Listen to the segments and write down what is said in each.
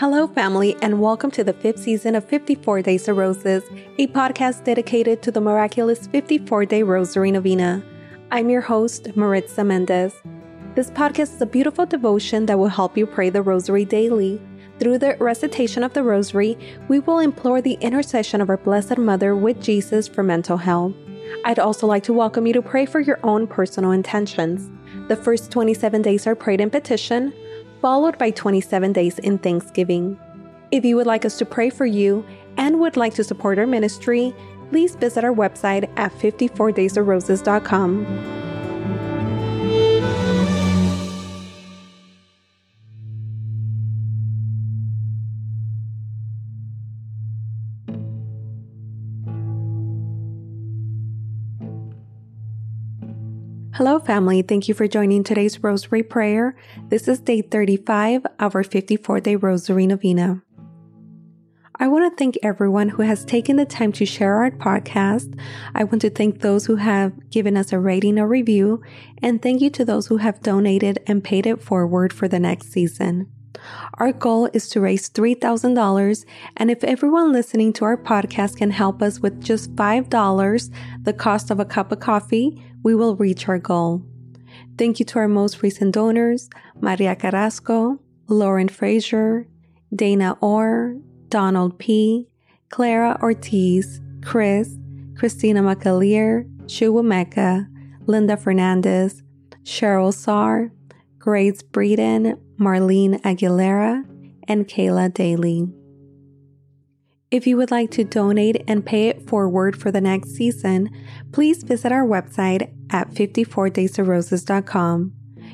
Hello, family, and welcome to the fifth season of 54 Days of Roses, a podcast dedicated to the miraculous 54 day Rosary Novena. I'm your host, Maritza Mendez. This podcast is a beautiful devotion that will help you pray the Rosary daily. Through the recitation of the Rosary, we will implore the intercession of our Blessed Mother with Jesus for mental health. I'd also like to welcome you to pray for your own personal intentions. The first 27 days are prayed in petition, followed by 27 days in thanksgiving. If you would like us to pray for you and would like to support our ministry, please visit our website at 54daysofroses.com. Hello, family. Thank you for joining today's Rosary Prayer. This is day 35 of our 54 day Rosary Novena. I want to thank everyone who has taken the time to share our podcast. I want to thank those who have given us a rating or review, and thank you to those who have donated and paid it forward for the next season. Our goal is to raise $3,000, and if everyone listening to our podcast can help us with just $5, the cost of a cup of coffee, we will reach our goal. Thank you to our most recent donors Maria Carrasco, Lauren Fraser, Dana Orr, Donald P., Clara Ortiz, Chris, Christina McAleer, Chuwameka, Linda Fernandez, Cheryl Saar, Grace Breeden, Marlene Aguilera, and Kayla Daly. If you would like to donate and pay it forward for the next season, please visit our website at 54daysofroses.com.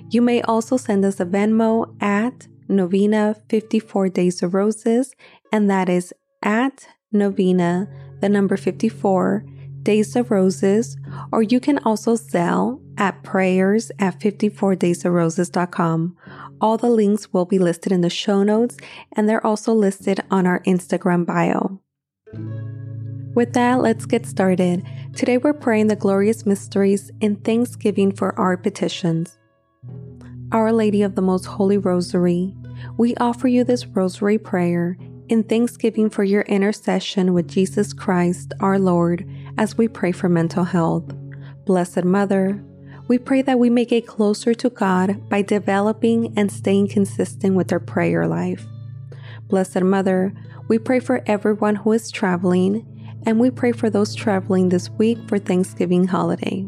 You may also send us a Venmo at Novena 54 Days of Roses, and that is at Novena, the number 54, Days of Roses, or you can also Zelle at prayers at 54daysofroses.com. All the links will be listed in the show notes and they're also listed on our Instagram bio. With that, let's get started. Today we're praying the glorious mysteries in thanksgiving for our petitions. Our Lady of the Most Holy Rosary, we offer you this rosary prayer in thanksgiving for your intercession with Jesus Christ, our Lord, as we pray for mental health. Blessed Mother, we pray that we may get closer to God by developing and staying consistent with our prayer life. Blessed Mother, we pray for everyone who is traveling, and we pray for those traveling this week for Thanksgiving holiday.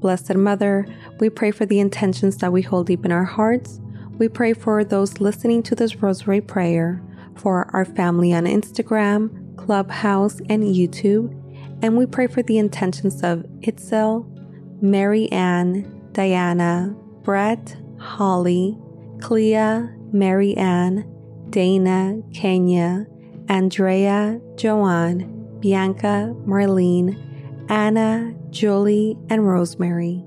Blessed Mother, we pray for the intentions that we hold deep in our hearts. We pray for those listening to this rosary prayer, for our family on Instagram, Clubhouse, and YouTube, and we pray for the intentions of Itzel, Mary Ann, Diana, Brett, Holly, Clea, Mary Ann, Dana, Kenya, Andrea, Joanne, Bianca, Marlene, Anna, Julie, and Rosemary.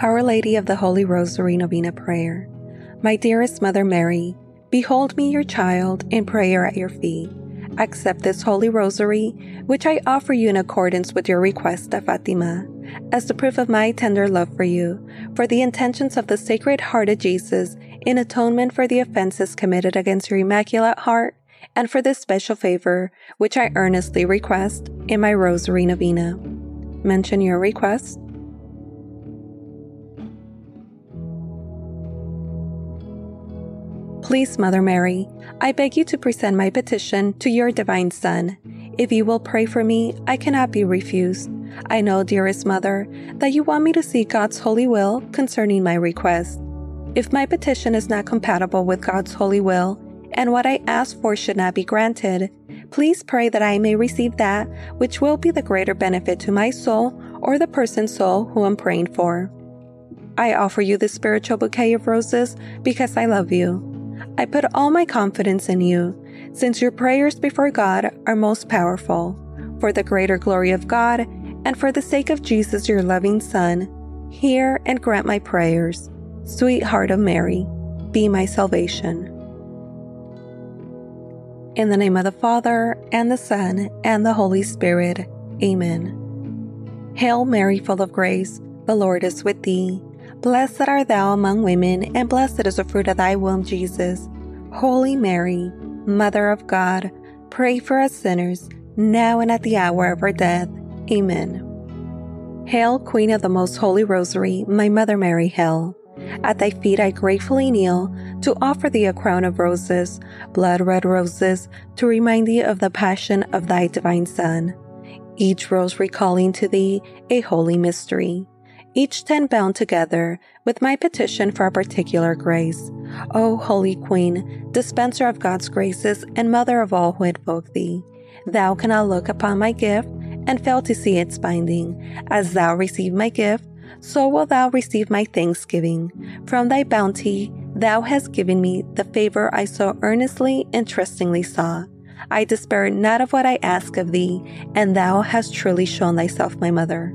Our Lady of the Holy Rosary Novena Prayer. My dearest Mother Mary, behold me your child in prayer at your feet. Accept this holy rosary, which I offer you in accordance with your request of Fatima, as the proof of my tender love for you, for the intentions of the Sacred Heart of Jesus, in atonement for the offenses committed against your Immaculate Heart, and for this special favor, which I earnestly request in my Rosary Novena. Mention your request Please, Mother Mary, I beg you to present my petition to your divine Son. If you will pray for me, I cannot be refused. I know, dearest Mother, that you want me to see God's holy will concerning my request. If my petition is not compatible with God's holy will, and what I ask for should not be granted, please pray that I may receive that which will be the greater benefit to my soul or the person's soul who I'm praying for. I offer you this spiritual bouquet of roses because I love you. I put all my confidence in you, since your prayers before God are most powerful. For the greater glory of God, and for the sake of Jesus, your loving Son, hear and grant my prayers. Sweetheart of Mary, be my salvation. In the name of the Father, and the Son, and the Holy Spirit. Amen. Hail Mary, full of grace, the Lord is with thee. Blessed art thou among women, and blessed is the fruit of thy womb, Jesus. Holy Mary, Mother of God, pray for us sinners, now and at the hour of our death. Amen. Hail, Queen of the Most Holy Rosary, my Mother Mary, hail. At thy feet I gratefully kneel to offer thee a crown of roses, blood red roses, to remind thee of the passion of thy divine Son. Each rose recalling to thee a holy mystery. Each ten bound together with my petition for a particular grace. O Holy Queen, dispenser of God's graces and mother of all who invoke thee, thou cannot look upon my gift and fail to see its binding. As thou receive my gift, so will thou receive my thanksgiving. From thy bounty, thou hast given me the favor I so earnestly and trustingly sought. I despair not of what I ask of thee, and thou hast truly shown thyself my mother.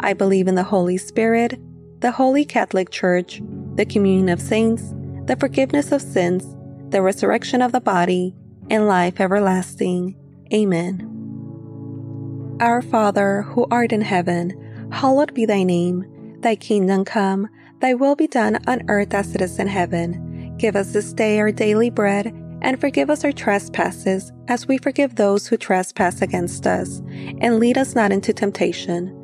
I believe in the Holy Spirit, the Holy Catholic Church, the communion of saints, the forgiveness of sins, the resurrection of the body, and life everlasting. Amen. Our Father, who art in heaven, hallowed be thy name. Thy kingdom come, thy will be done on earth as it is in heaven. Give us this day our daily bread, and forgive us our trespasses, as we forgive those who trespass against us. And lead us not into temptation,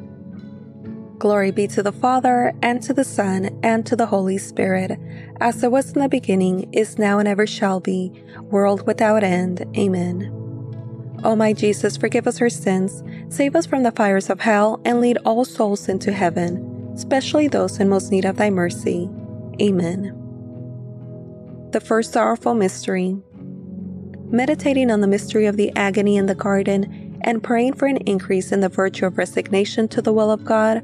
Glory be to the Father, and to the Son, and to the Holy Spirit, as it was in the beginning, is now, and ever shall be, world without end. Amen. O my Jesus, forgive us our sins, save us from the fires of hell, and lead all souls into heaven, especially those in most need of thy mercy. Amen. The first sorrowful mystery. Meditating on the mystery of the agony in the garden and praying for an increase in the virtue of resignation to the will of God,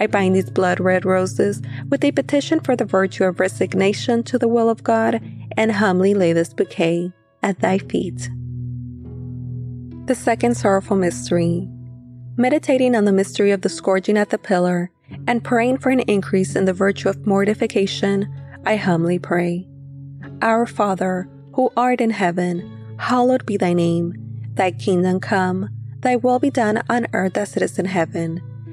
I bind these blood red roses with a petition for the virtue of resignation to the will of God, and humbly lay this bouquet at thy feet. The second sorrowful mystery. Meditating on the mystery of the scourging at the pillar and praying for an increase in the virtue of mortification, I humbly pray. Our Father, who art in heaven, hallowed be thy name. Thy kingdom come, thy will be done on earth as it is in heaven.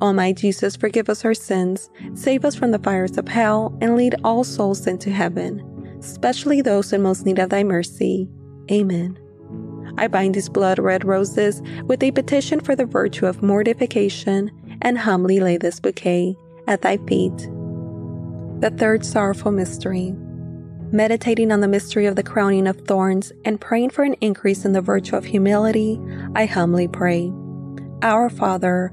O my Jesus, forgive us our sins, save us from the fires of hell, and lead all souls into heaven, especially those in most need of thy mercy. Amen. I bind these blood red roses with a petition for the virtue of mortification, and humbly lay this bouquet at thy feet. The third sorrowful mystery. Meditating on the mystery of the crowning of thorns and praying for an increase in the virtue of humility, I humbly pray. Our Father,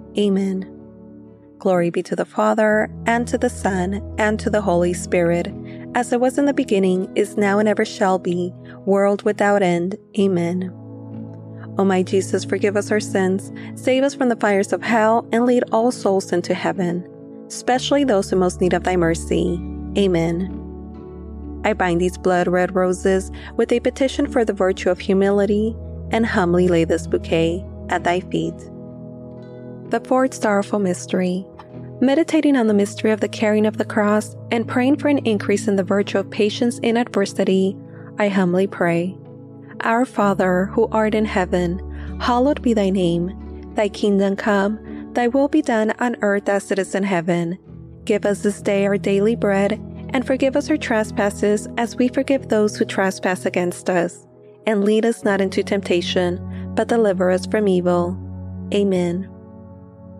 Amen. Glory be to the Father, and to the Son, and to the Holy Spirit, as it was in the beginning, is now, and ever shall be, world without end. Amen. O my Jesus, forgive us our sins, save us from the fires of hell, and lead all souls into heaven, especially those in most need of thy mercy. Amen. I bind these blood red roses with a petition for the virtue of humility, and humbly lay this bouquet at thy feet. The fourth sorrowful mystery meditating on the mystery of the carrying of the cross, and praying for an increase in the virtue of patience in adversity, I humbly pray. Our Father, who art in heaven, hallowed be thy name. Thy kingdom come, thy will be done on earth as it is in heaven. Give us this day our daily bread, and forgive us our trespasses as we forgive those who trespass against us. And lead us not into temptation, but deliver us from evil. Amen.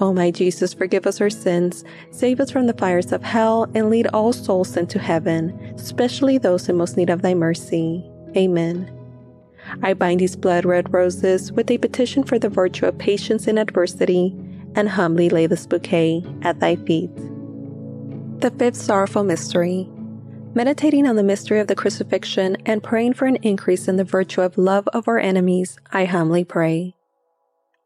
O my Jesus, forgive us our sins, save us from the fires of hell, and lead all souls into heaven, especially those in most need of thy mercy. Amen. I bind these blood red roses with a petition for the virtue of patience in adversity, and humbly lay this bouquet at thy feet. The fifth sorrowful mystery. Meditating on the mystery of the crucifixion and praying for an increase in the virtue of love of our enemies, I humbly pray.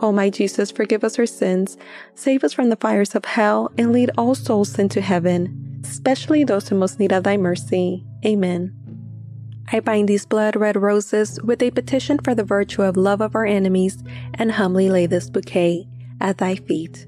O my Jesus, forgive us our sins, save us from the fires of hell, and lead all souls into heaven, especially those who most need of thy mercy. Amen. I bind these blood red roses with a petition for the virtue of love of our enemies and humbly lay this bouquet at thy feet.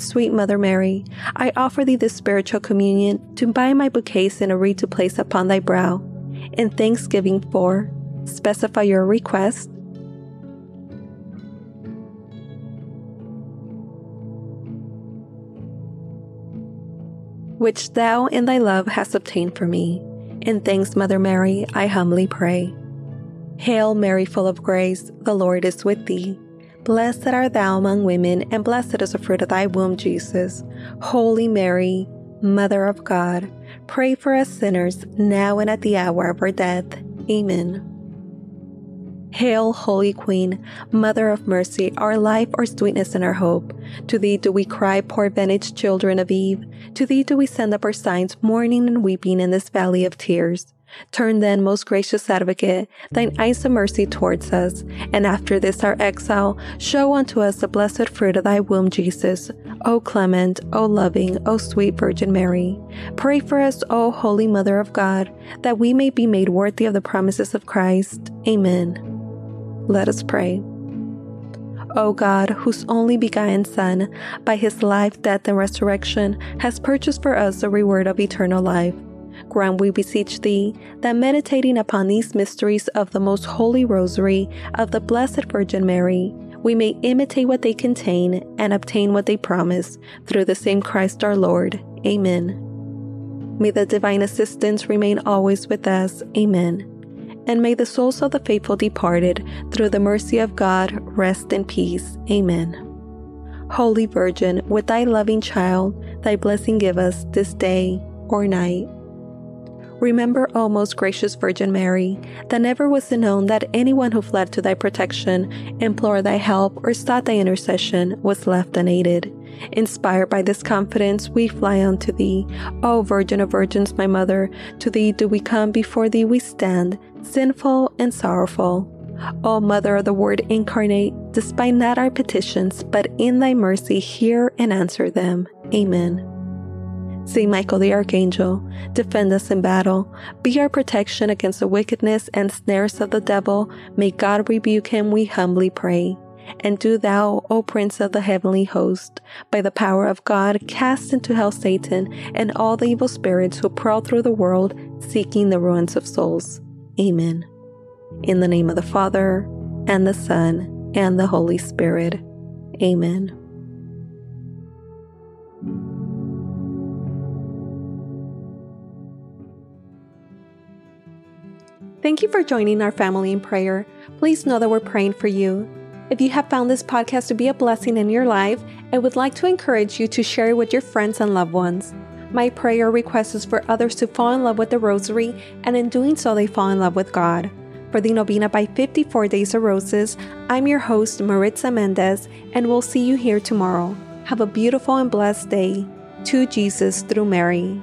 Sweet Mother Mary, I offer thee this spiritual communion to bind my bouquets in a wreath to place upon thy brow. In thanksgiving for, specify your request. Which thou in thy love hast obtained for me. In thanks, Mother Mary, I humbly pray. Hail Mary, full of grace, the Lord is with thee. Blessed art thou among women, and blessed is the fruit of thy womb, Jesus. Holy Mary, Mother of God, pray for us sinners, now and at the hour of our death. Amen. Hail, Holy Queen, Mother of Mercy, our life, our sweetness, and our hope. To thee do we cry, poor vanaged children of Eve. To thee do we send up our signs, mourning and weeping in this valley of tears. Turn then, most gracious advocate, thine eyes of mercy towards us, and after this our exile, show unto us the blessed fruit of thy womb, Jesus. O clement, O loving, O sweet Virgin Mary, pray for us, O holy Mother of God, that we may be made worthy of the promises of Christ. Amen. Let us pray. O God, whose only begotten Son, by his life, death, and resurrection, has purchased for us the reward of eternal life Grant, we beseech thee, that meditating upon these mysteries of the most holy rosary of the Blessed Virgin Mary, we may imitate what they contain and obtain what they promise through the same Christ our Lord. Amen. May the divine assistance remain always with us. Amen. And may the souls of the faithful departed, through the mercy of God, rest in peace. Amen. Holy Virgin, with thy loving child, thy blessing give us this day or night. Remember, O most gracious Virgin Mary, that never was it known that anyone who fled to thy protection, implored thy help, or sought thy intercession was left unaided. Inspired by this confidence, we fly unto thee. O Virgin of Virgins, my Mother, to thee do we come, before thee we stand, sinful and sorrowful. O Mother of the Word incarnate, despite not our petitions, but in thy mercy hear and answer them. Amen. Saint Michael the Archangel, defend us in battle. Be our protection against the wickedness and snares of the devil. May God rebuke him, we humbly pray. And do thou, O Prince of the heavenly host, by the power of God, cast into hell Satan and all the evil spirits who prowl through the world seeking the ruins of souls. Amen. In the name of the Father, and the Son, and the Holy Spirit. Amen. Thank you for joining our family in prayer. Please know that we're praying for you. If you have found this podcast to be a blessing in your life, I would like to encourage you to share it with your friends and loved ones. My prayer request is for others to fall in love with the Rosary, and in doing so, they fall in love with God. For the Novena by 54 Days of Roses, I'm your host, Maritza Mendez, and we'll see you here tomorrow. Have a beautiful and blessed day. To Jesus through Mary.